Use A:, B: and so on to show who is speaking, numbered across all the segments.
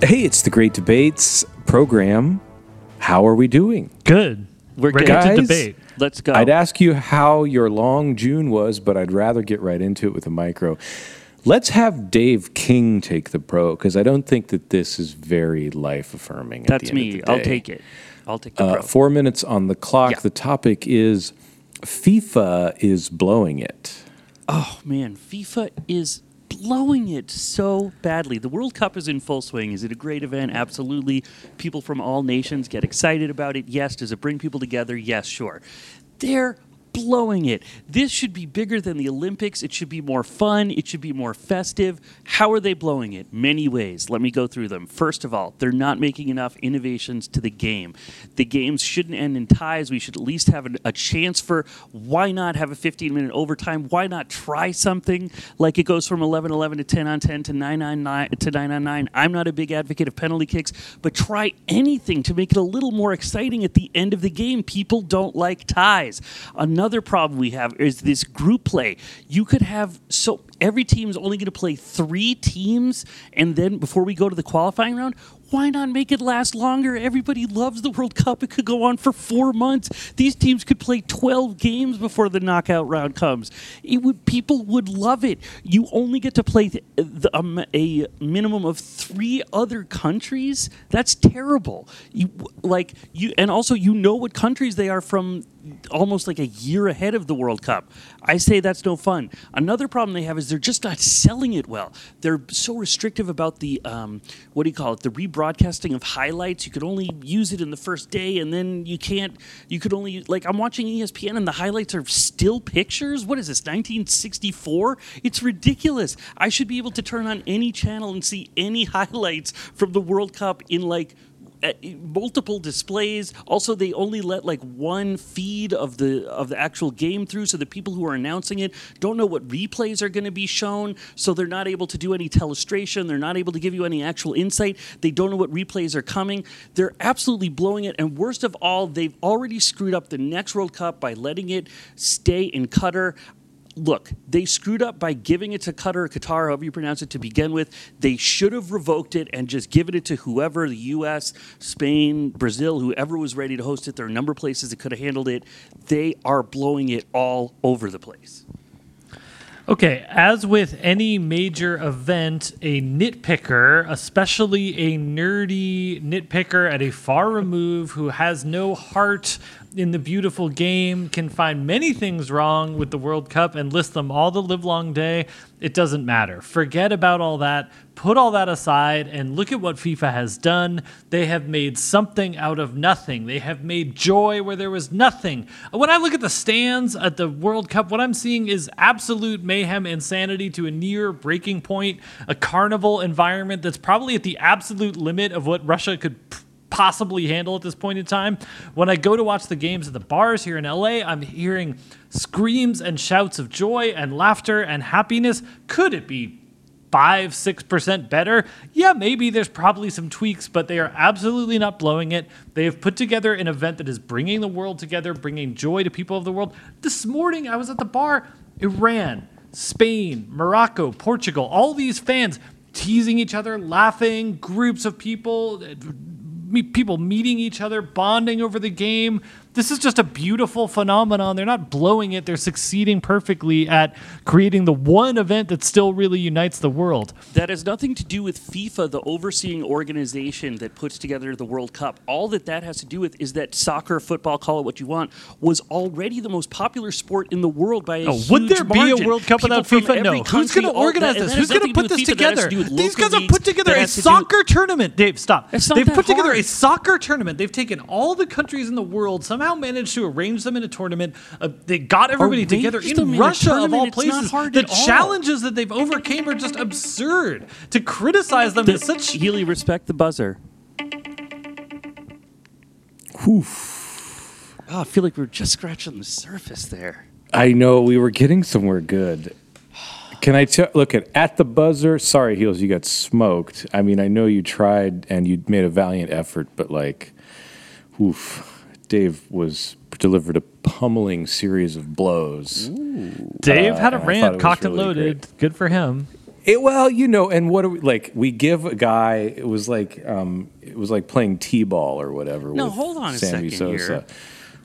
A: Hey, it's the Great Debates program. How are we doing?
B: Good.
C: We're
B: Ready
C: good.
B: to debate.
C: Let's go.
A: I'd ask you how your long June was, but I'd rather get right into it with a micro. Let's have Dave King take the pro because I don't think that this is very life affirming.
C: That's me. I'll take it. I'll take the
A: Uh,
C: pro.
A: four minutes on the clock.
C: Yeah.
A: The topic is FIFA is blowing it.
C: Oh man, FIFA is blowing it so badly. The World Cup is in full swing. Is it a great event? Absolutely. People from all nations get excited about it. Yes. Does it bring people together? Yes, sure. They're blowing it. This should be bigger than the Olympics. It should be more fun. It should be more festive. How are they blowing it? Many ways. Let me go through them. First of all, they're not making enough innovations to the game. The games shouldn't end in ties. We should at least have a chance for why not have a 15 minute overtime? Why not try something like it goes from 11 11 to 10 on 10 to 9 on 9 to 9 on 9? I'm not a big advocate of penalty kicks, but try anything to make it a little more exciting at the end of the game. People don't like ties. Another problem we have is this group play. You could have so every team's only going to play three teams, and then before we go to the qualifying round, why not make it last longer? Everybody loves the World Cup. It could go on for four months. These teams could play 12 games before the knockout round comes. It would people would love it. You only get to play the, um, a minimum of three other countries. That's terrible. You like you, and also you know what countries they are from almost like a year ahead of the World Cup. I say that's no fun. Another problem they have is they're just not selling it well. They're so restrictive about the um, what do you call it? The rebroadcasting of highlights. You could only use it in the first day, and then you can't. You could only like I'm watching ESPN, and the highlights are still pictures. What is this? 1964? It's ridiculous. I should be able to turn on any channel and see any highlights from the World Cup in like multiple displays. Also, they only let like one feed of the of the actual game through, so the people who are announcing it don't know what replays are going to be shown. So they're not able to do any telestration. They're not able to give you any actual insight. They don't know what replays are coming. They're absolutely blowing it. And worst of all, they've already screwed up the next World Cup by letting it stay in Qatar look, they screwed up by giving it to Qatar Qatar, however you pronounce it, to begin with. They should have revoked it and just given it to whoever, the U.S., Spain, Brazil, whoever was ready to host it. There are a number of places that could have handled it. They are blowing it all over the place.
B: Okay, as with any major event, a nitpicker, especially a nerdy nitpicker at a far remove who has no heart in the beautiful game, can find many things wrong with the World Cup and list them all the livelong day. It doesn't matter. Forget about all that. Put all that aside and look at what FIFA has done. They have made something out of nothing. They have made joy where there was nothing. When I look at the stands at the World Cup, what I'm seeing is absolute mayhem, insanity to a near breaking point, a carnival environment that's probably at the absolute limit of what Russia could possibly handle at this point in time. When I go to watch the games at the bars here in LA, I'm hearing screams and shouts of joy and laughter and happiness. Could it be five, six percent better. Yeah, maybe there's probably some tweaks, but they are absolutely not blowing it. They have put together an event that is bringing the world together, bringing joy to people of the world. This morning, I was at the bar, Iran, Spain, Morocco, Portugal, all these fans teasing each other, laughing, groups of people. People meeting each other, bonding over the game. This is just a beautiful phenomenon. They're not blowing it. They're succeeding perfectly at creating the one event that still really unites the world.
C: That has nothing to do with FIFA, the overseeing organization that puts together the World Cup. All that that has to do with is that soccer, football, call it what you want, was already the most popular sport in the world by a
B: Oh,
C: huge
B: would there be a
C: margin.
B: World Cup
C: People
B: without FIFA? No. Who's going to organize
C: that-
B: this? Who's going to put this
C: FIFA,
B: together?
C: to
B: These guys have put together a
C: to do-
B: soccer tournament. Dave, stop. They've put together a soccer tournament. They've taken all the countries in the world, somehow managed to arrange them in a tournament. Uh, they got everybody
C: Arrange
B: together
C: them
B: in
C: in
B: Russia, of
C: tournament.
B: all
C: It's not
B: places.
C: hard
B: The
C: at all.
B: challenges that they've overcame are just absurd. To criticize them is such
C: Hely, respect the buzzer.
A: Oof.
C: Oh, I feel like we we're just scratching the surface there.
A: I know we were getting somewhere good. Can I tell? Look at at the buzzer. Sorry, heels, you got smoked. I mean, I know you tried and you made a valiant effort, but like, oof, Dave was delivered a pummeling series of blows.
B: Dave had a
A: and I thought it
B: rant,
A: was
B: cocked and
A: really
B: loaded. Good for him.
A: It, well, you know, and what do we like? We give a guy. It was like um, it was like playing t-ball or whatever.
C: No, hold on a
A: Sammy
C: second
A: Sosa.
C: here.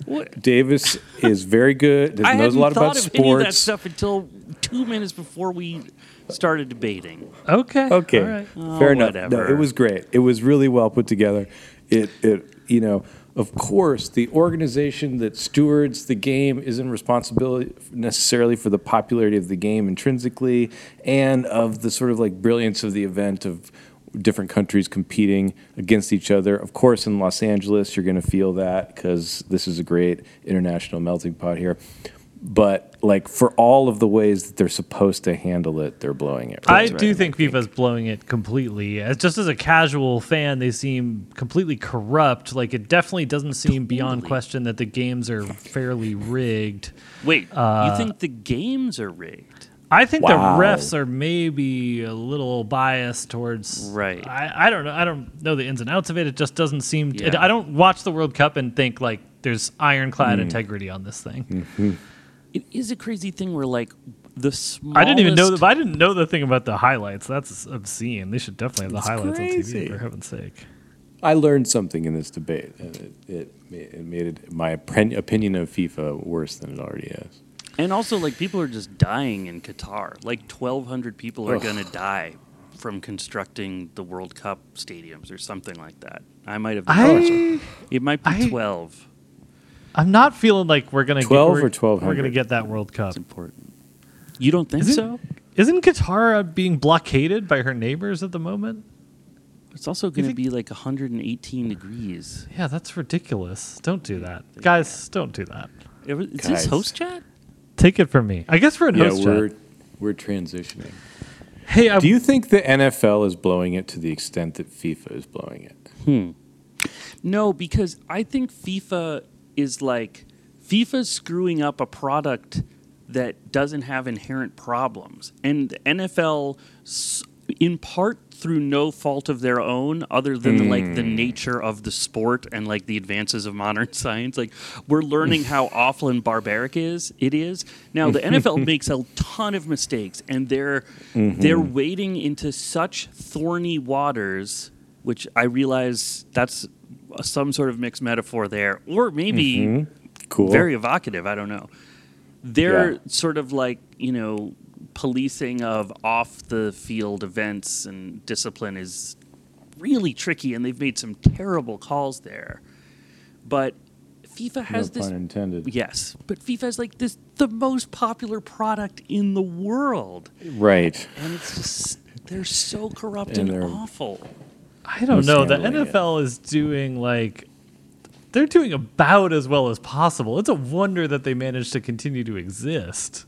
C: What?
A: Davis is very good.
C: I
A: knows
C: hadn't
A: a lot
C: thought
A: about
C: of any of that stuff until two minutes before we started debating.
B: Okay.
A: Okay,
B: All right.
C: Oh,
A: fair enough. No, it was great. It was really well put together. It, it, you know, of course, the organization that stewards the game isn't responsibility necessarily for the popularity of the game intrinsically, and of the sort of like brilliance of the event of different countries competing against each other. Of course, in Los Angeles, you're going to feel that because this is a great international melting pot here. But like for all of the ways that they're supposed to handle it, they're blowing it.
B: I
A: right?
B: do think FIFA's blowing it completely. As just as a casual fan, they seem completely corrupt. Like it definitely doesn't seem beyond question that the games are fairly rigged.
C: Wait,
B: Uh,
C: you think the games are rigged?
B: I think
A: Wow.
B: the refs are maybe a little biased towards.
C: Right.
B: I, I don't know. I don't know the ins and outs of it. It just doesn't seem. it-
C: Yeah.
B: I don't watch the World Cup and think like there's ironclad
A: Hmm.
B: integrity on this thing.
C: It is a crazy thing where like the smallest.
B: I didn't even know. The, I didn't know the thing about the highlights. That's obscene. They should definitely have the highlights
A: crazy.
B: on TV. For heaven's sake.
A: I learned something in this debate, and it, it, it made it, my opinion of FIFA worse than it already is.
C: And also, like people are just dying in Qatar. Like twelve hundred people are going to die from constructing the World Cup stadiums or something like that. I might have.
B: I
C: it might be
B: I-
C: twelve.
B: I'm not feeling like we're gonna
A: 12
B: get, we're,
A: or 1200?
B: We're gonna get that World Cup.
C: It's important. You don't think
B: Is it-
C: so?
B: Isn't Qatar uh, being blockaded by her neighbors at the moment?
C: It's also going to
B: think-
C: be like 118 degrees.
B: Yeah, that's ridiculous. Don't do that, guys. Don't do that.
C: Is this
A: Guys.
C: host chat?
B: Take it from me. I guess we're in
A: Yeah,
B: host
A: we're
B: chat.
A: we're transitioning.
B: Hey, I,
A: Do you think the NFL is blowing it to the extent that FIFA is blowing it?
C: No, because I think FIFA is like FIFA's screwing up a product that doesn't have inherent problems, and the NFL, in part through no fault of their own, other than hmm. like the nature of the sport and like the advances of modern science, like we're learning how awful and barbaric is it is. Now the NFL makes a ton of mistakes, and they're mm-hmm. they're wading into such thorny waters which I realize that's some sort of mixed metaphor there, or maybe mm-hmm.
A: Cool.
C: very evocative. I don't know. They're
A: Yeah.
C: sort of like you know policing of off the field events and discipline is really tricky, and they've made some terrible calls there. But FIFA
A: no
C: has this
A: pun intended.
C: yes, but FIFA has like this the most popular product in the world,
A: Right.
C: and it's just they're so corrupt
A: And
C: and,
A: they're-
C: awful.
B: I don't know. The. NFL is doing like they're doing about as well as possible. It's a wonder that they managed to continue to exist.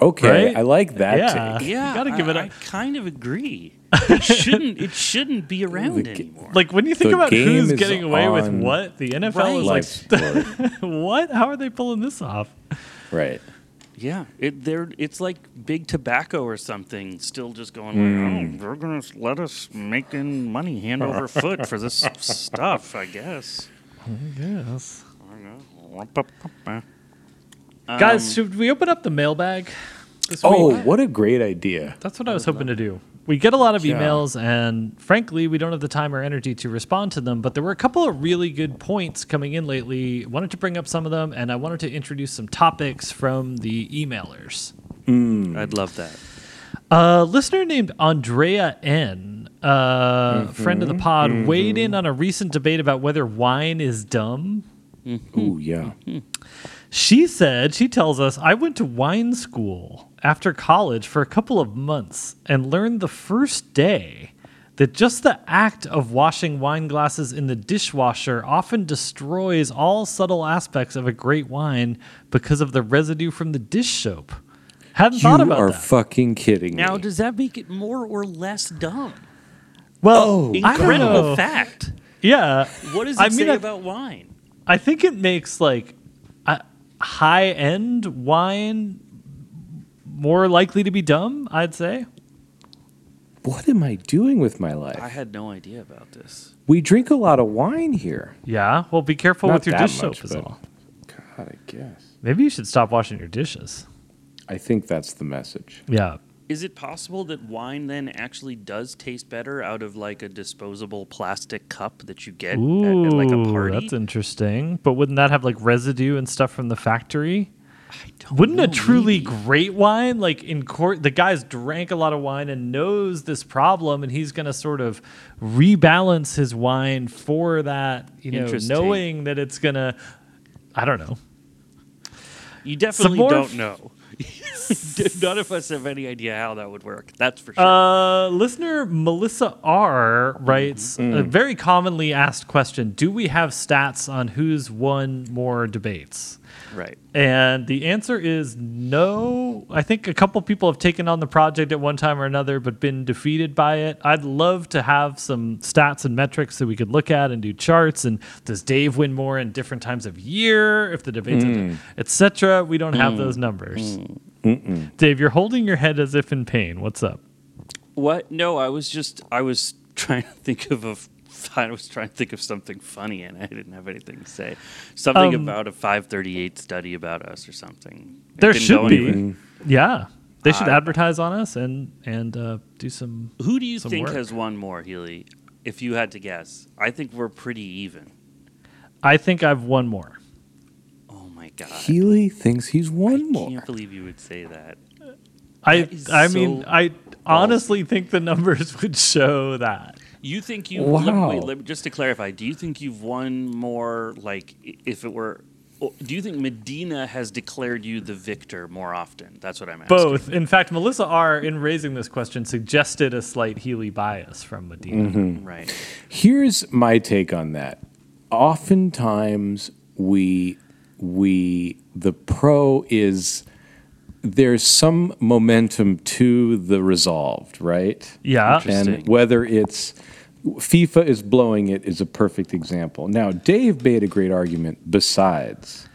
A: Okay,
B: Right?
A: I like that
B: Yeah.
A: take.
C: Yeah,
B: gotta give
C: I,
B: it a-
C: I kind of agree. It shouldn't. It shouldn't be around
A: The
C: anymore.
B: Like when you think
A: The
B: about who's getting away with what, the NFL
C: Right.
B: is like, what? How are they pulling this off?
A: right.
C: Yeah, it they're it's like big tobacco or something. Still just going like, oh, they're gonna let us make in money hand over foot for this stuff. I guess.
B: Yes.
C: Um,
B: Guys, should we open up the mailbag? This
A: Oh,
B: week?
A: what a great idea.
B: That's what I was hoping to do. We get a lot of
A: Yeah.
B: emails, and frankly, we don't have the time or energy to respond to them. But there were a couple of really good points coming in lately. Wanted to bring up some of them, and I wanted to introduce some topics from the emailers. Mm.
C: I'd love that.
B: A listener named Andrea N, uh, friend of the mm-hmm. pod, weighed mm-hmm. in on a recent debate about whether wine is dumb.
A: Ooh, yeah. Mm-hmm.
B: She said, she tells us, I went to wine school after college for a couple of months and learned the first day that just the act of washing wine glasses in the dishwasher often destroys all subtle aspects of a great wine because of the residue from the dish soap. Hadn't thought
A: You
B: about
A: are
B: that.
A: fucking kidding
C: Now,
A: me.
C: does that make it more or less dumb?
B: well,
A: Oh,
B: I don't
C: Incredible
B: know.
C: fact.
B: Yeah.
C: What does it
B: I mean,
C: say
B: I-
C: about wine?
B: I think it makes like a high end wine more likely to be dumb, I'd say.
A: what am I doing with my life?
C: I had no idea about this.
A: we drink a lot of wine here.
B: Yeah. Well, be careful
A: Not
B: with your
A: that
B: dish
A: much,
B: soap, is
A: but-
B: all.
A: God, I guess.
B: Maybe you should stop washing your dishes.
A: I think that's the message.
B: Yeah.
C: Is it possible that wine then actually does taste better out of like a disposable plastic cup that you get at,
B: Ooh,
C: at like a party?
B: that's interesting. But wouldn't that have like residue and stuff from the factory?
C: I don't
B: Wouldn't a truly
C: maybe.
B: great wine, like in court, the guy's drank a lot of wine and knows this problem, and he's going to sort of rebalance his wine for that, you know, knowing that it's going to, I don't know.
C: You definitely don't know. None of us have any idea how that would work. That's for sure.
B: Uh, listener Melissa R writes
C: Mm-hmm.
B: a very commonly asked question Do we have stats on who's won more debates?
C: right.
B: And the answer is no. I think a couple people have taken on the project at one time or another, but been defeated by it. I'd love to have some stats and metrics that we could look at and do charts. And does Dave win more in different times of year? If the debates, etc. We don't have those numbers. Dave, you're holding your head as if in pain. What's up?
C: What? No, I was just I was trying to think of a. I was trying to think of something funny, and I didn't have anything to say. Something
B: Um,
C: about a 538 study about us or something. It
B: There should be.
C: anywhere.
B: Yeah, they should
C: I-
B: advertise on us and and uh, do some.
C: Who do you think
B: work.
C: has won more, Hely? If you had to guess, I think we're pretty even.
B: I think I've won more.
C: My god!
A: Hely thinks he's
C: I
A: more.
C: I can't believe you would say that.
B: I
C: That is
B: I mean
C: so
B: I honestly think the numbers would show that.
C: You think you? Let,
A: Wow.
C: wait, let just to clarify, do you think you've won more? Like, if it were, do you think Medina has declared you the victor more often? That's what I'm asking.
B: Both. In fact, Melissa R. in raising this question suggested a slight Hely bias from Medina. Mm-hmm.
C: Right.
A: Here's my take on that. Oftentimes we we the pro is there's some momentum to the resolved, right?
B: Yeah.
A: And whether it's FIFA is blowing it is a perfect example. Now, Dave made a great argument besides,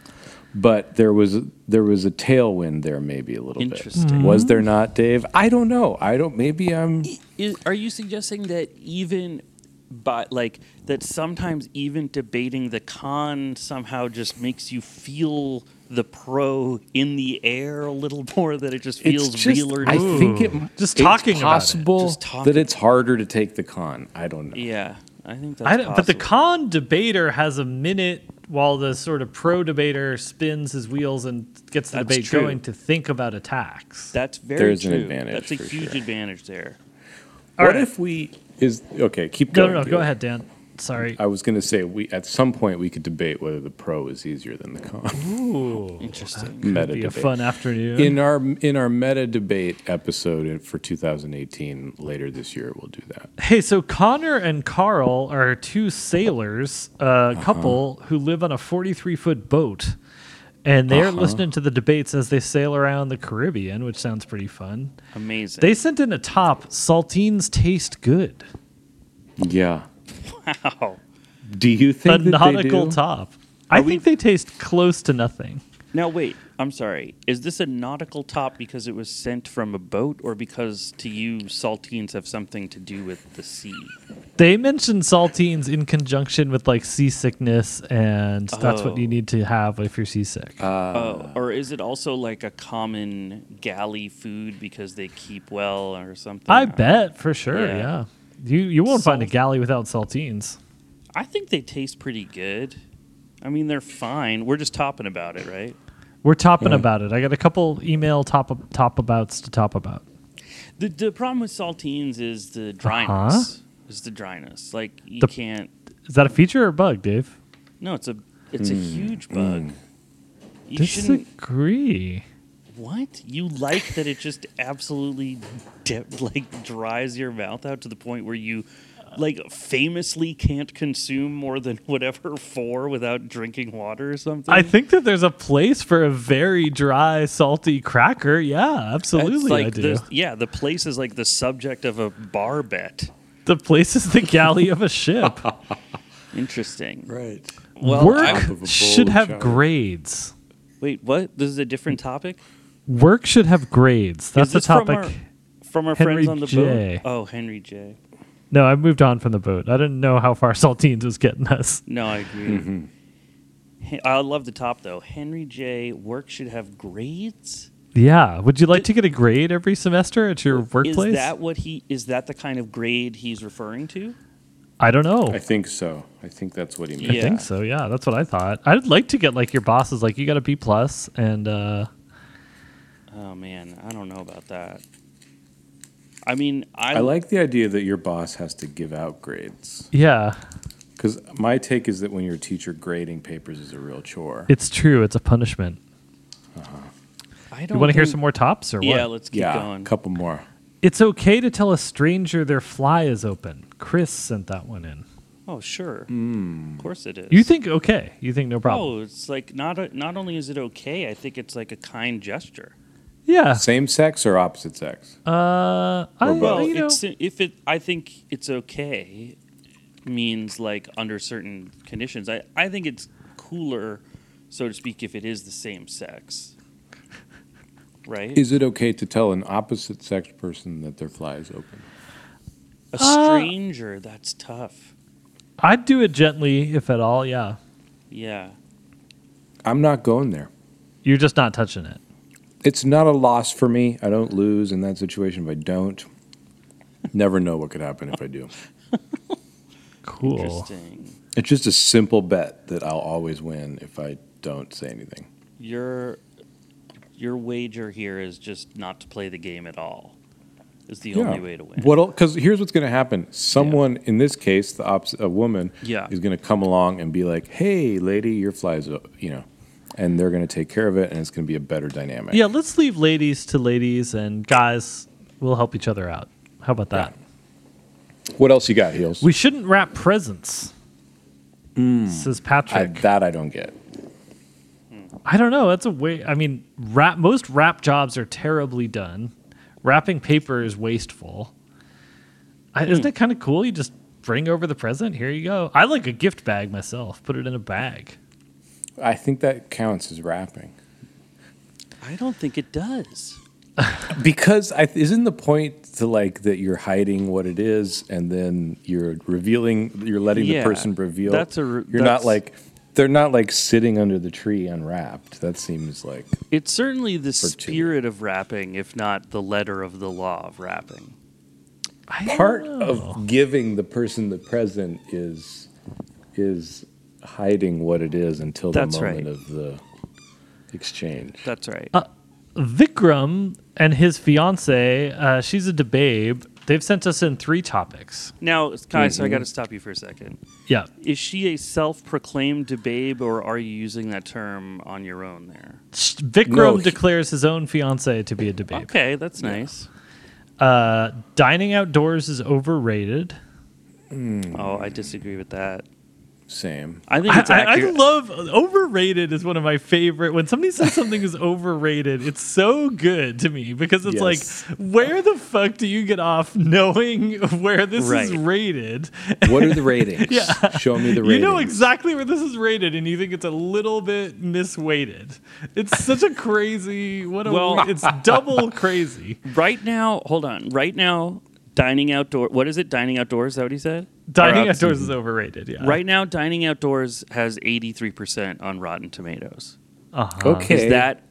A: but there was there was a tailwind there maybe a little
C: Interesting.
A: bit. Was there not, Dave? I don't know. I don't maybe I'm
C: Is, are you suggesting that even, by like that sometimes even debating the con somehow just makes you feel the pro in the air a little more? That it just feels
A: it's just,
C: realer.
A: I
C: to-
A: think it
B: Just
A: it's
B: talking about it.
A: possible
C: Just talking.
A: that it's harder to take the con. I don't know.
C: yeah, I think that's.
B: I don't, but the con debater has a minute while the sort of pro debater spins his wheels and gets the
C: That's
B: debate
C: true.
B: going to think about attacks.
C: That's very
A: There's an advantage
C: That's a huge
A: sure.
C: advantage there.
B: All
A: what
B: right.
A: if we is okay? Keep
B: no,
A: going.
B: no, no. Go ahead, Dan. Sorry.
A: I was going to say we at some point we could debate whether the pro is easier than the con.
B: Ooh,
C: Interesting.
A: meta
B: be a fun afternoon.
A: In our in our meta debate episode for 2018 later this year, we'll do that.
B: Hey, so Connor and Carl are two sailors, a
A: Uh-huh.
B: couple who live on a 43 foot boat. And they're
A: Uh-huh.
B: listening to the debates as they sail around the Caribbean, which sounds pretty fun.
C: Amazing.
B: They sent in a top saltines taste good.
A: Yeah.
C: wow.
A: Do you
B: A
A: think that
B: nautical
A: they do?
B: top. I
C: we-
B: think they taste close to nothing.
C: Now wait, I'm sorry. Is this a nautical top because it was sent from a boat, or because to you saltines have something to do with the sea?
B: They mentioned saltines in conjunction with like seasickness, and that's what
C: Oh.
B: you need to have if you're seasick.
A: Uh,
C: oh, or is it also like a common galley food because they keep well or something?
B: I bet for sure.
C: Yeah.
B: Yeah, you you won't find a
C: Salt-
B: galley without saltines.
C: I think they taste pretty good. I mean, they're fine. We're just topping about it, right?
B: We're topping
A: Yeah.
B: about it. I got a couple email top top abouts to top about.
C: The the problem with saltines is the uh-huh. dryness. Is the dryness like you
B: The-
C: can't?
B: Is that a feature or a bug, Dave?
C: No, it's a it's a mm. huge mm. bug. You.
B: Disagree.
C: What you like that it just absolutely de- like dries your mouth out to the point where you like famously can't consume more than whatever four without drinking water or something.
B: I think that there's a place for a very dry, salty cracker. Yeah, absolutely,
C: like
B: I do.
C: the- yeah, the place is like the subject of a bar bet.
B: The place is the galley of a ship.
C: Interesting.
A: Right.
C: Well,
B: Work
C: I-
A: Top of a bowl
B: should have
A: chowder.
B: grades.
C: wait, what? This is a different topic.
B: Work should have grades. That's
C: is
B: the
C: this from
B: topic.
C: our, from our friends on the
B: J.
C: boat. Oh, Henry J.
B: No, I moved on from the boat. I didn't know how far saltines was getting us.
C: No, I agree. He- I love the top though. Henry J. Work should have grades.
B: Yeah. Would you like to get a grade every semester at your workplace?
C: Is that what he? Is that the kind of grade he's referring to?
B: I don't know.
A: I think so. I think that's what he meant.
B: I
C: Yeah.
B: think so. Yeah, that's what I thought. I'd like to get like your bosses like you got a B plus and uh
C: Oh man, I don't know about that. I mean, I,
A: I like the idea that your boss has to give out grades.
B: yeah,
A: Because my take is that when you're a teacher, grading papers is a real chore.
B: it's true. It's a punishment.
C: I
B: You
C: don't You
B: want to hear some more tops or what?
C: Yeah, let's keep going.
A: yeah, a couple more.
B: It's okay to tell a stranger their fly is open. Chris sent that one in.
C: Oh, sure.
A: Hmm.
C: Of course it is.
B: You think okay? You think no problem?
C: Oh, it's like not a, not only is it okay, I think it's like a kind gesture.
B: Yeah.
A: Same sex or opposite sex?
B: Uh, I,
A: Or both.
C: Well,
B: you know,
C: it's if it. I think it's okay means like under certain conditions. I I think it's cooler, so to speak, if it is the same sex. Right.
A: Is it okay to tell an opposite sex person that their fly is open?
C: a
B: Uh,
C: stranger? That's tough.
B: I'd do it gently, if at all. Yeah.
C: Yeah.
A: I'm not going there.
B: You're just not touching it.
A: It's not a loss for me. I don't lose in that situation if I don't. Never know what could happen if I do.
B: Cool.
C: Interesting.
A: It's just a simple bet that I'll always win if I don't say anything.
C: Your your wager here is just not to play the game at all. Is the
A: Yeah.
C: only way to win.
A: What? Because here's what's going to happen. Someone, in this case, the opposite, a woman,
C: Yeah.
A: is going to come along and be like, "Hey, lady, your fly's, you know," and they're going to take care of it, and it's going to be a better dynamic.
B: Yeah, let's leave ladies to ladies and guys we'll help each other out. How about that?
A: What else you got, heels?
B: We shouldn't wrap presents. Hmm. Says
A: I,
B: Patrick.
A: that I don't get.
B: I don't know. That's a way. I mean, wrap. Most wrap jobs are terribly done. Wrapping paper is wasteful. I, isn't hmm. it kind of cool? You just bring over the present. Here you go. I like a gift bag myself. Put it in a bag.
A: I think that counts as wrapping.
C: I don't think it does.
A: Because I, isn't the point to like that you're hiding what it is and then you're revealing, you're letting
C: Yeah,
A: the person reveal.
C: that's a re-
A: You're
C: that's-
A: not like they're not like sitting under the tree unwrapped. That seems like
C: It's certainly the
A: two.
C: spirit of rapping, if not the letter of the law of rapping.
B: I don't
A: part
B: know.
A: of giving the person the present is is hiding what it is until the
C: That's
A: moment
C: right.
A: of the exchange.
C: That's right.
B: Uh, Vikram and his fiance, uh, she's a debabe. They've sent us in three topics.
C: now, guys,
A: Mm-hmm.
C: I got to stop you for a second.
B: Yeah.
C: Is she a self-proclaimed babe, or are you using that term on your own there?
B: Vikram
A: No, he-
B: declares his own fiance to be a debabe.
C: Okay, that's nice.
B: Uh, dining outdoors is overrated.
C: Oh, I disagree with that.
A: Same.
C: I think
B: I,
C: it's
B: I, I love overrated is one of my favorite. When somebody says something is overrated, it's so good to me because it's
A: Yes.
B: like, where the fuck do you get off knowing where this is rated?
A: What are the ratings?
B: Yeah.
A: Show me the ratings.
B: You know exactly where this is rated, and you think it's a little bit misweighted. It's such a crazy. What a.
C: Well-
B: it's double crazy.
C: right now, hold on. Right now, dining outdoor. What is it? Dining outdoors. Is that what he said?
B: Dining
C: Or, uh,
B: outdoors is overrated. Yeah.
C: Right now, dining outdoors has 83% on Rotten Tomatoes.
B: Uh-huh.
A: Okay.
C: Is that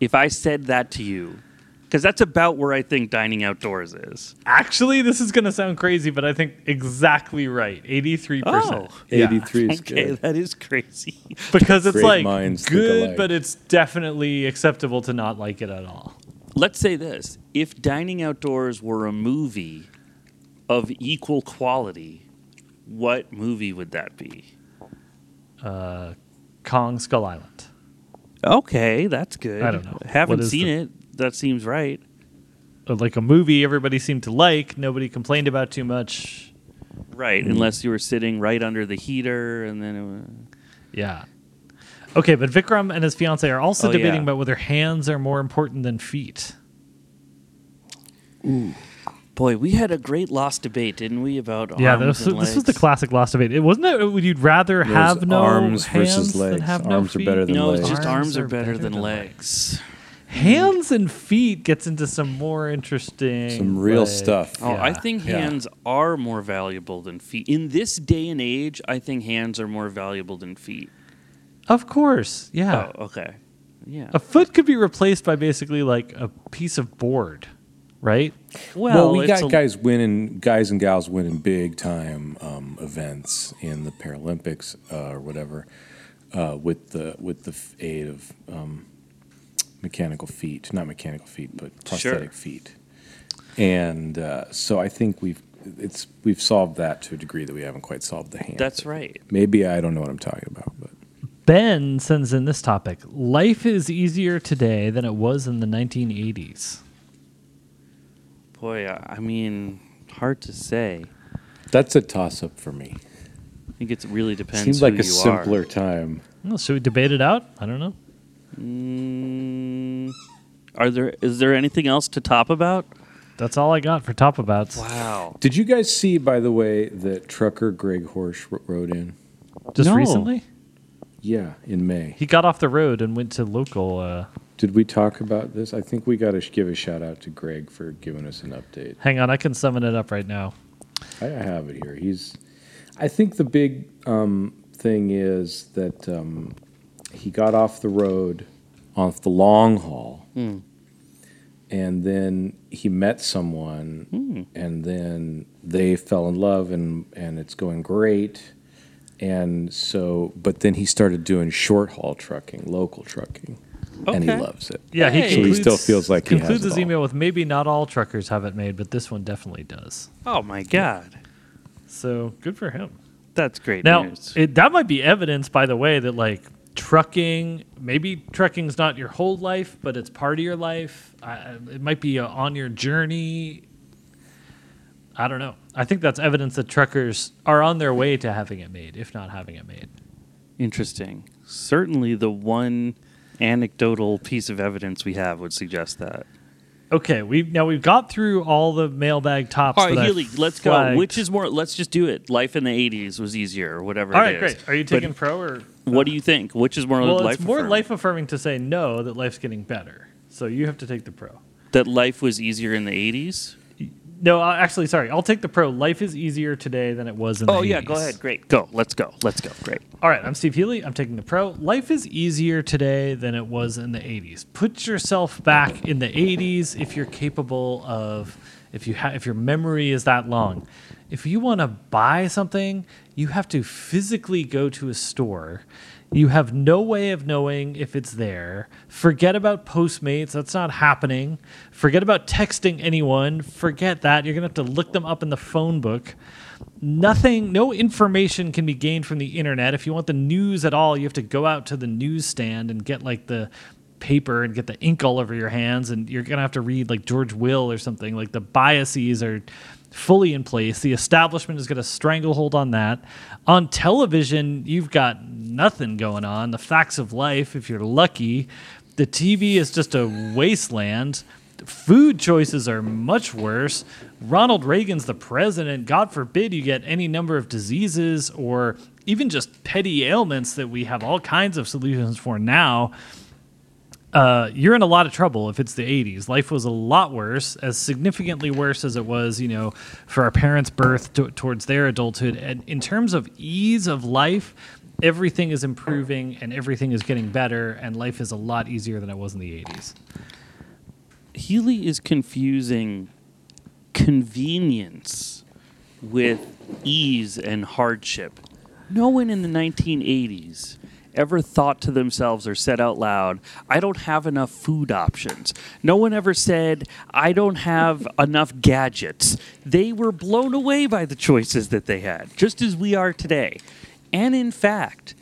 C: if I said that to you? Because that's about where I think dining outdoors is.
B: Actually, this is gonna sound crazy, but I think exactly right. Eighty-three percent.
C: Oh.
A: 83 is
C: okay,
A: good.
C: that is crazy.
B: because it's
A: Great
B: like
A: minds
B: good, but it's definitely acceptable to not like it at all.
C: Let's say this: if dining outdoors were a movie of equal quality, what movie would that be?
B: Uh, Kong Skull Island.
C: Okay, that's good.
B: I don't know.
C: Haven't seen
B: the-
C: it. That seems right.
B: Uh, Like a movie everybody seemed to like, nobody complained about too much.
C: Right, unless you were sitting right under the heater, and then it was,
B: Yeah. Okay, but Vikram and his fiance are also
C: Oh,
B: debating
C: yeah.
B: about whether hands are more important than feet. Ooh.
C: boy, we had a great lost debate, didn't we? About
B: yeah,
C: arms
B: this,
C: and
B: this was the classic lost debate. It wasn't it. Would you'd rather
A: It was
B: have no
A: arms
B: hands
A: versus
B: than
A: legs.
B: have no
A: Arms are better than
C: No, it's
A: legs.
C: just arms, are better, than, legs.
B: Hands and feet gets into some more interesting,
A: Some real
B: like-
A: stuff.
C: Oh, I
B: yeah.
C: think
A: yeah.
C: hands are more valuable than feet. In this day and age, I think hands are more valuable than feet.
B: Of course, yeah.
C: Oh, okay. Yeah.
B: A foot could be replaced by basically like a piece of board, right?
A: Well, we got
C: a-
A: guys winning, guys and gals winning big time um, events in the Paralympics uh, or whatever, uh, with the with the f- aid of um, mechanical feet, not mechanical feet, but prosthetic feet. And uh, so I think we've it's we've solved that to a degree that we haven't quite solved the hand.
C: That's right.
A: Maybe I don't know what I'm talking about, but
B: Ben sends in this topic Life is easier today than it was in the 1980s.
C: Boy, I I mean, hard to say.
A: that's a toss up for me.
C: I think it really depends.
A: Seems
C: who
A: like a
C: you
A: simpler
C: Are.
A: time.
B: Well, should we debate it out? I don't know.
C: Mm, are there? Is there anything else to top about?
B: That's all I got for top abouts.
C: Wow.
A: Did you guys see, by the way, that trucker Greg Horsch wr- wrote in?
B: Just
C: No.
B: recently?
A: Yeah, in May.
B: He got off the road and went to local. Uh,
A: Did we talk about this? I think we got to give a shout out to Greg for giving us an update.
B: hang on, I can summon it up right now.
A: I have it here. He's. I think the big um, thing is that um, he got off the road off the long haul,
C: Hmm.
A: and then he met someone,
C: Hmm.
A: and then they fell in love, and and it's going great. And so, but then he started doing short haul trucking, local trucking, and he loves it.
B: Yeah, he
C: So he
A: still feels like he has
B: concludes his
A: all.
B: email with maybe not all truckers have it made, but this one definitely does.
C: Oh my God,
B: So good for him.
C: that's great
B: Now,
C: news.
B: it, that might be evidence, by the way, that like trucking, maybe trucking's not your whole life, but it's part of your life. I, it might be uh on your journey. I don't know. I think that's evidence that truckers are on their way to having it made, if not having it made.
C: Interesting. Certainly, the one anecdotal piece of evidence we have would suggest that.
B: Okay, we now we've got through all the mailbag tops.
C: All right,
B: that I
C: Hely, let's go. Which is more? Let's just do it. Life in the '80s was easier, or whatever.
B: all
C: it
B: right?
C: is.
B: Great. Are you
C: But
B: taking pro or?
C: What do you think? Which is more
B: Well,
C: life?
B: it's more
C: affirming?
B: life affirming to say no that life's getting better. So you have to take the pro.
C: that life was easier in the '80s.
B: No, uh, actually, sorry. I'll take the pro. Life is easier today than it was in the
C: Oh yeah,
B: 80s.
C: go ahead. Great, go. Let's go. Let's go. Great.
B: All right, I'm Steve Hely. I'm taking the pro. Life is easier today than it was in the 80s. Put yourself back in the 80s if you're capable of, if you ha- if your memory is that long. If you want to buy something, you have to physically go to a store. You have no way of knowing if it's there. Forget about Postmates. That's not happening. Forget about texting anyone. Forget that. You're going to have to look them up in the phone book nothing no information can be gained from the internet if you want the news at all you have to go out to the newsstand and get like the paper and get the ink all over your hands and you're going to have to read like george will or something like the biases are fully in place the establishment is going to stranglehold on that on television you've got nothing going on the facts of life if you're lucky the tv is just a wasteland food choices are much worse. Ronald Reagan's the president. God forbid you get any number of diseases or even just petty ailments that we have all kinds of solutions for now. Uh, you're in a lot of trouble if it's the 80s. Life was a lot worse, as significantly worse as it was, you know, for our parents' birth to, towards their adulthood. And in terms of ease of life, everything is improving and everything is getting better, and life is a lot easier than it was in the 80s.
C: Hely is confusing convenience with ease and hardship. No one in the 1980s ever thought to themselves or said out loud, I don't have enough food options. No one ever said, I don't have enough gadgets. They were blown away by the choices that they had, just as we are today. And in fact,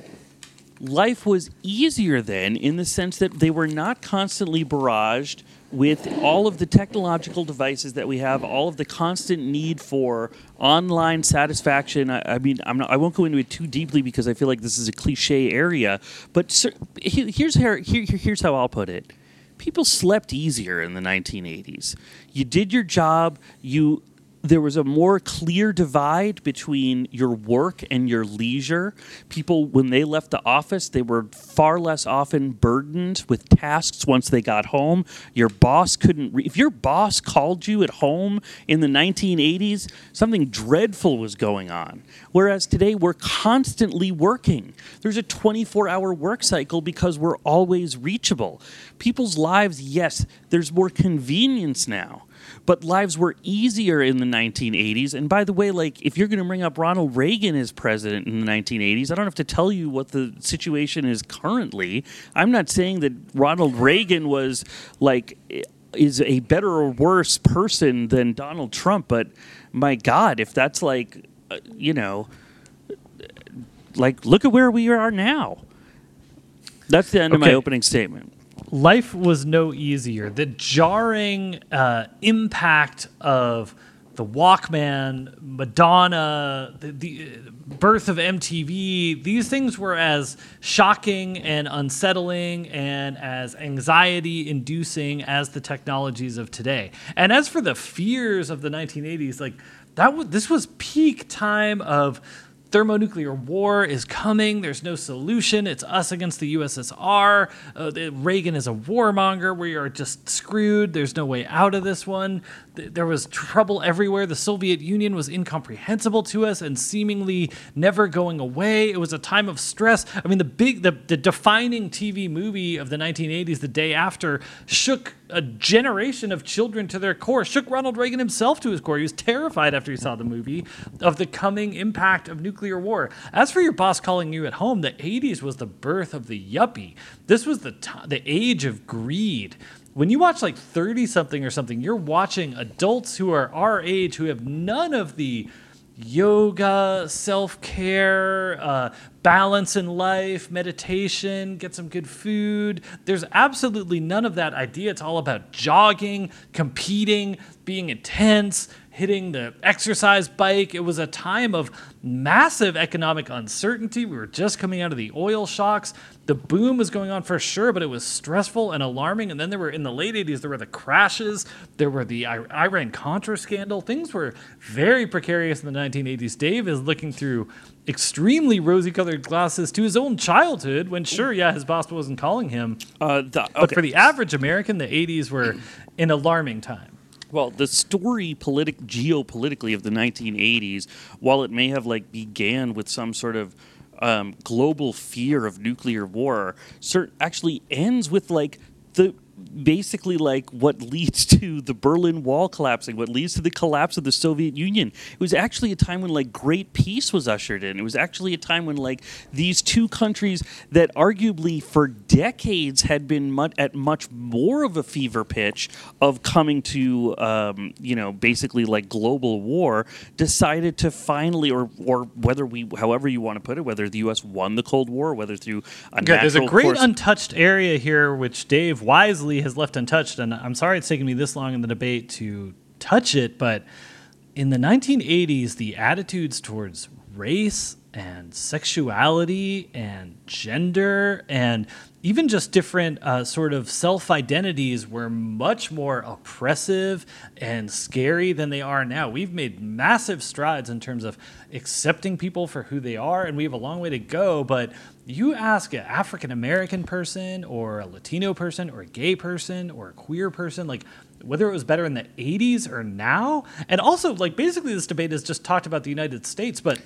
C: life was easier then in the sense that they were not constantly barraged with all of the technological devices that we have, all of the constant need for online satisfaction. I, I mean, not, I won't go into it too deeply because I feel like this is a cliche area. But he- here's how, here, here's how I'll put it. People slept easier in the 1980s. You did your job. You there was a more clear divide between your work and your leisure. People, when they left the office, they were far less often burdened with tasks once they got home. Your boss couldn't, re- if your boss called you at home in the 1980s, something dreadful was going on. Whereas today, we're constantly working. There's a 24 hour work cycle because we're always reachable. People's lives, yes, there's more convenience now but lives were easier in the 1980s. And by the way, like if you're going to bring up Ronald Reagan as president in the 1980s, I don't have to tell you what the situation is currently. I'm not saying that Ronald Reagan was like is a better or worse person than Donald Trump, but my God, if that's like, uh, you know, like look at where we are now. That's the end of my opening statement.
B: Life was no easier. The jarring uh, impact of the Walkman, Madonna, the, the uh, birth of MTV, these things were as shocking and unsettling and as anxiety inducing as the technologies of today. And as for the fears of the 1980s, like that this was peak time of thermonuclear war is coming. There's no solution. It's us against the USSR. Uh, Reagan is a warmonger. We are just screwed. There's no way out of this one. Th- There was trouble everywhere. The Soviet Union was incomprehensible to us and seemingly never going away. It was a time of stress. I mean, the big, the, the defining TV movie of the 1980s, the day after, shook a generation of children to their core, shook Ronald Reagan himself to his core. He was terrified after he saw the movie of the coming impact of nuclear war. As for your boss calling you at home, the 80s was the birth of the yuppie. This was the t- the age of greed. When you watch like 30 something or something, you're watching adults who are our age who have none of the yoga, self care, uh, balance in life, meditation, get some good food. There's absolutely none of that idea. It's all about jogging, competing, being intense, hitting the exercise bike. It was a time of massive economic uncertainty. We were just coming out of the oil shocks. The boom was going on for sure, but it was stressful and alarming. And then there were, in the late 80s, there were the crashes, there were the Iran Contra scandal. Things were very precarious in the 1980s. Dave is looking through extremely rosy colored glasses to his own childhood when, sure, yeah, his boss wasn't calling him.
C: Uh, the,
B: But for the average American, the 80s were an alarming time.
C: Well, the story politic geopolitically of the 1980s, while it may have like began with some sort of um, global fear of nuclear war, cert- actually ends with like the basically like what leads to the Berlin Wall collapsing, what leads to the collapse of the Soviet Union. It was actually a time when like great peace was ushered in. It was actually a time when like these two countries that arguably for decades had been much, at much more of a fever pitch of coming to um, you know basically like global war decided to finally or or whether we however you want to put it whether the US won the Cold War whether through a
B: Yeah, there's a great
C: course-
B: untouched area here, which Dave wisely has left untouched. And I'm sorry it's taken me this long in the debate to touch it, but in the 1980s, the attitudes towards race and sexuality and gender and even just different uh, sort of self identities were much more oppressive and scary than they are now. We've made massive strides in terms of accepting people for who they are, and we have a long way to go. But you ask an African American person, or a Latino person, or a gay person, or a queer person, like whether it was better in the 80s or now. And also, like, basically, this debate has just talked about the United States, but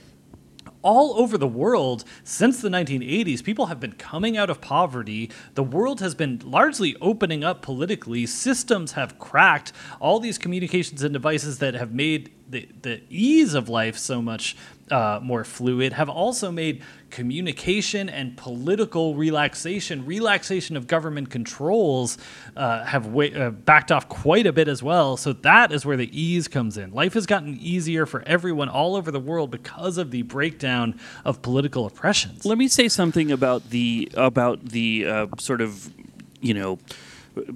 B: all over the world since the 1980s, people have been coming out of poverty. The world has been largely opening up politically. Systems have cracked. All these communications and devices that have made the, the ease of life so much uh, more fluid have also made communication and political relaxation, relaxation of government controls, uh, have uh, backed off quite a bit as well. So that is where the ease comes in. Life has gotten easier for everyone all over the world because of the breakdown of political oppressions.
C: Let me say something about the about the uh, sort of you know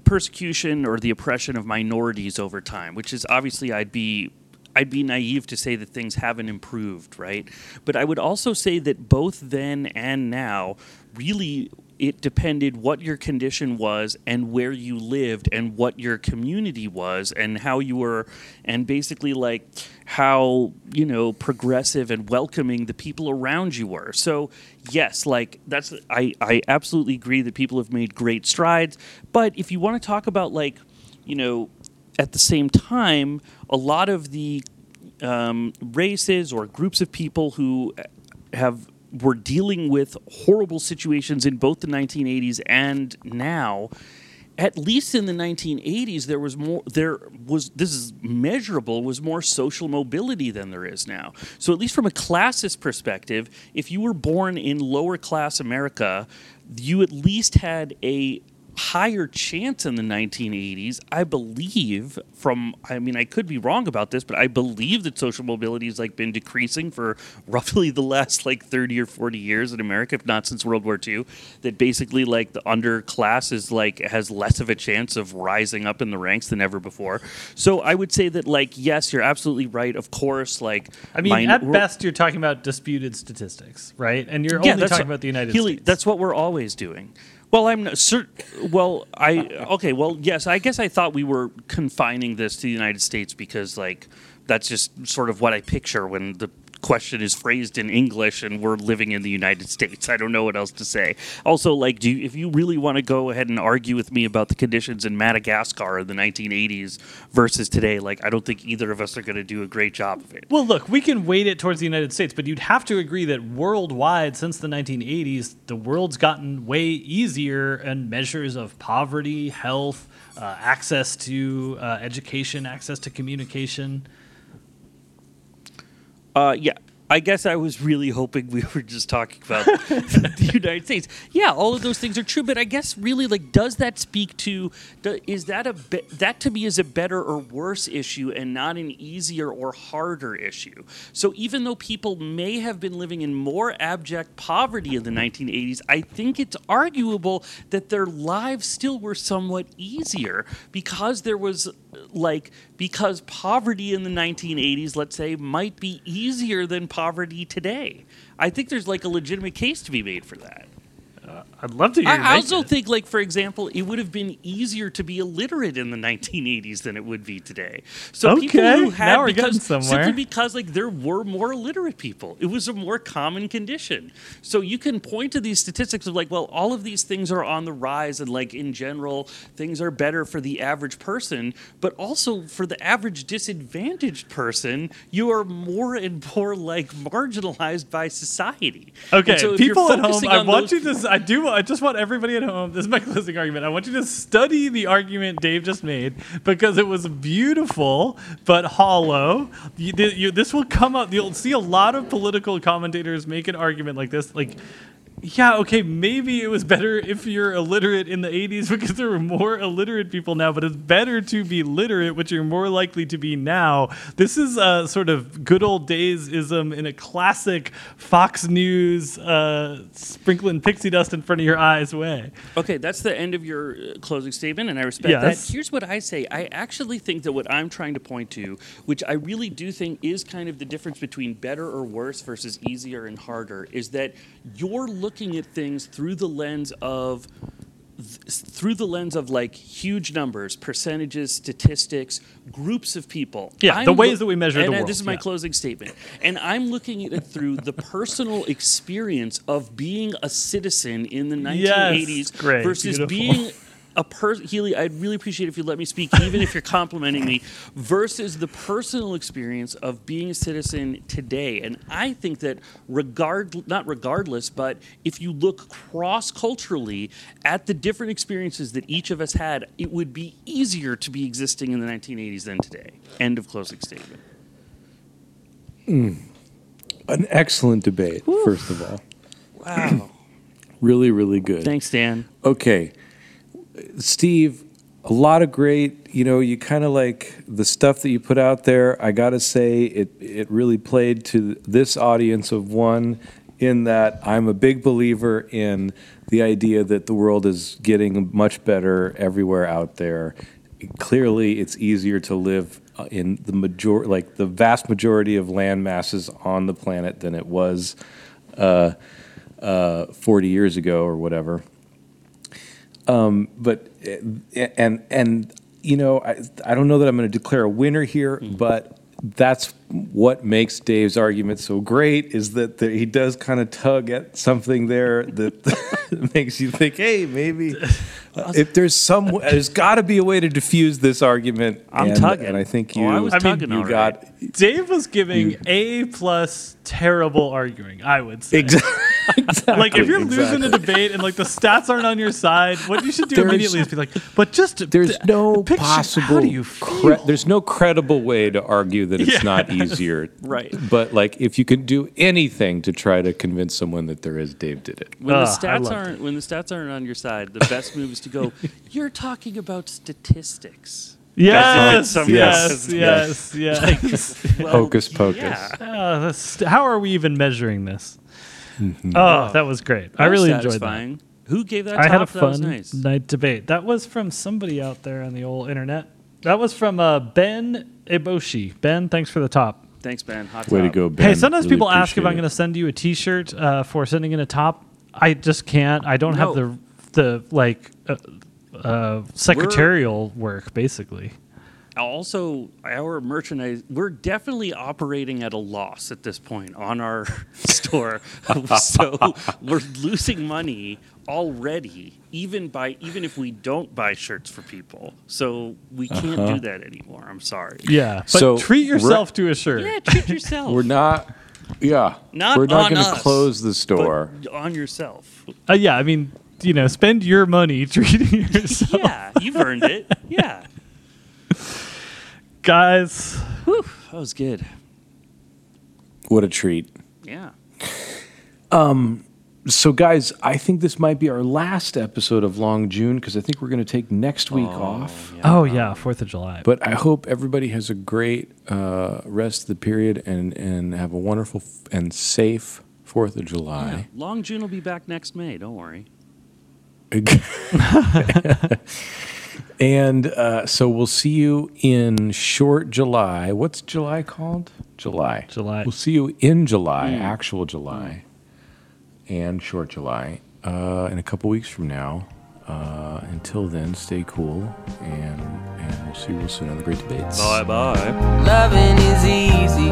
C: persecution or the oppression of minorities over time, which is obviously I'd be I'd be naive to say that things haven't improved, right? But I would also say that both then and now really it depended what your condition was and where you lived and what your community was and how you were and basically like how you know progressive and welcoming the people around you were so yes like that's i i absolutely agree that people have made great strides but if you want to talk about like you know at the same time a lot of the um, races or groups of people who have were dealing with horrible situations in both the 1980s and now at least in the 1980s there was more there was this is measurable was more social mobility than there is now. So at least from a classist perspective if you were born in lower class america you at least had a higher chance in the 1980s i believe from i mean i could be wrong about this but i believe that social mobility has like been decreasing for roughly the last like 30 or 40 years in america if not since world war ii that basically like the underclass is like has less of a chance of rising up in the ranks than ever before so i would say that like yes you're absolutely right of course like
B: I mean,
C: mine-
B: at best, you're talking about disputed statistics, right? And you're
C: Yeah,
B: only talking
C: what-
B: about the United
C: Hely,
B: States.
C: That's what we're always doing. Well, I'm not cer- well. I okay. Well, yes. I guess I thought we were confining this to the United States because, like, that's just sort of what I picture when the question is phrased in English and we're living in the United States. I don't know what else to say. Also, like, do you, if you really want to go ahead and argue with me about the conditions in Madagascar in the 1980s versus today, like, I don't think either of us are going to do a great job of it.
B: Well, look, we can weight it towards the United States, but you'd have to agree that worldwide, since the 1980s, the world's gotten way easier in measures of poverty, health, uh, access to uh, education, access to communication.
C: Uh, yeah. I guess I was really hoping we were just talking about the United States. Yeah, all of those things are true, but I guess really, like, does that speak to? Is that a be- that to me is a better or worse issue, and not an easier or harder issue? So even though people may have been living in more abject poverty in the 1980s, I think it's arguable that their lives still were somewhat easier because there was like because poverty in the 1980s let's say might be easier than poverty today. I think there's like a legitimate case to be made for that Uh,
B: I'd love to
C: I, also
B: it.
C: think, like for example, it would have been easier to be illiterate in the 1980s than it would be today. So people
B: Okay,
C: who had
B: now we're
C: because
B: somewhere.
C: simply because like there were more illiterate people, it was a more common condition. So you can point to these statistics of like, well, all of these things are on the rise, and like in general, things are better for the average person, but also for the average disadvantaged person, you are more and more like marginalized by society.
B: Okay,
C: so
B: people at home, I want you to. I do. I just want everybody at home. This is my closing argument. I want you to study the argument Dave just made because it was beautiful but hollow. You, you, this will come up. You'll see a lot of political commentators make an argument like this. Like, yeah, okay, maybe it was better if you're illiterate in the 80s because there were more illiterate people now, but it's better to be literate, which you're more likely to be now. This is a sort of good old days ism in a classic Fox News uh, sprinkling pixie dust in front of your eyes way.
C: Okay, that's the end of your uh, closing statement, and I respect
B: Yes.
C: that. Here's what I say I actually think that what I'm trying to point to, which I really do think is kind of the difference between better or worse versus easier and harder, is that you're looking at things through the lens of through the lens of like huge numbers, percentages, statistics, groups of people.
B: Yeah, the ways that we measure the
C: and, uh,
B: world,
C: This is my
B: yeah.
C: closing statement, and I'm looking at it through the personal experience of being a citizen in the 1980s
B: great,
C: versus
B: beautiful.
C: being a person. Hely, I'd really appreciate if you let me speak, even if you're complimenting me, versus the personal experience of being a citizen today. And I think that regard, not regardless, but if you look cross culturally at the different experiences that each of us had, it would be easier to be existing in the 1980s than today. End of closing statement. Hmm.
A: An excellent debate, first of all.
C: Wow.
A: Really, really good.
C: Thanks, Dan.
A: Okay, Steve, a lot of great. You know, you kind of like the stuff that you put out there. I gotta say, it it really played to this audience of one. In that, I'm a big believer in the idea that the world is getting much better everywhere out there. Clearly, it's easier to live uh, in the major, like the vast majority of land masses on the planet than it was uh, uh, 40 years ago or whatever. Um, but uh, and and you know, I I don't know that I'm going to declare a winner here, but that's what makes Dave's argument so great is that the, he does kind of tug at something there that makes you think, hey, maybe uh, if there's some, there's got to be a way to diffuse this argument.
C: I'm
A: and,
C: tugging.
A: and I think
C: Oh,
A: you,
C: I was
B: I mean,
A: you got
C: right.
B: Dave was giving A plus terrible arguing. I would say.
A: exactly.
B: Like if you're
A: exactly.
B: losing a debate and like the stats aren't on your side, what you should do
A: There's-
B: immediately is be like, but just
A: There's
B: th-
A: no
B: picture-
A: possible.
B: How do you
A: cre- there's no credible way to argue that it's
B: Yeah.
A: not easier.
C: Right.
A: But like, if you can do anything to try to convince someone that there is, Dave did it.
C: When
B: Ugh,
C: the stats aren't when the stats aren't on your side, the best move is to go. You're talking about statistics.
B: yes,
C: Some
B: yes,
C: guys-
B: yes, yes.
C: Well,
A: Hocus pocus.
C: Yeah.
B: Uh, that's- how are we even measuring this?
A: Mm-hmm.
B: Oh, that was great. I
C: That was
B: really enjoyed that.
C: Who gave that?
B: I had a?
C: That
B: fun
C: nice.
B: night debate. That was from somebody out there on the old internet. That was from uh, Ben Eboshi. Ben, thanks for the top.
C: Thanks, Ben. Hot
A: Way to go, Ben.
B: hey, sometimes
A: Really
B: people ask if I'm going to send you a T-shirt uh, for sending in a top. I just can't. I don't have the the like uh, uh, secretarial work basically.
C: Also, our merchandise, we're definitely operating at a loss at this point on our store. so we're losing money already, even by even if we don't buy shirts for people. So we can't
A: Uh-huh.
C: do that anymore. I'm sorry.
B: Yeah, but
A: So,
B: treat yourself to a shirt.
C: Yeah, treat yourself.
A: We're not. Yeah,
C: Not
A: we're not going to close the
C: but
A: store.
C: on yourself.
B: Uh, yeah, I mean, you know, spend your money treating yourself,
C: Yeah, you've earned it. Yeah,
B: guys.
C: that was good.
A: What a treat.
C: Yeah.
A: Um, So, guys, I think this might be our last episode of Long June because I think we're going to take next week off.
B: Oh yeah, Fourth of July.
A: But I hope everybody has a great uh, rest of the period and, and have a wonderful f- and safe Fourth of July.
C: Long June will be back next May. Don't worry.
A: and uh, so we'll see you in short July. What's July called? July.
B: July.
A: We'll see you in July, actual July, and short July uh, in a couple weeks from now. Uh, until then, stay cool, and and we'll see you real soon on the Great Debates.
C: Bye bye.
D: Loving is easy.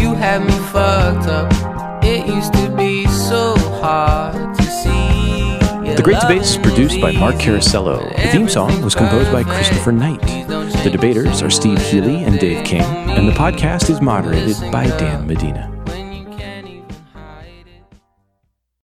D: You have me fucked up. It used to be so hard to see.
E: The Great Debates is produced by Mark Carasello. The theme song was composed by Christopher Knight. The debaters are Steve Hely and Dave King, and the podcast is moderated by Dan Medina.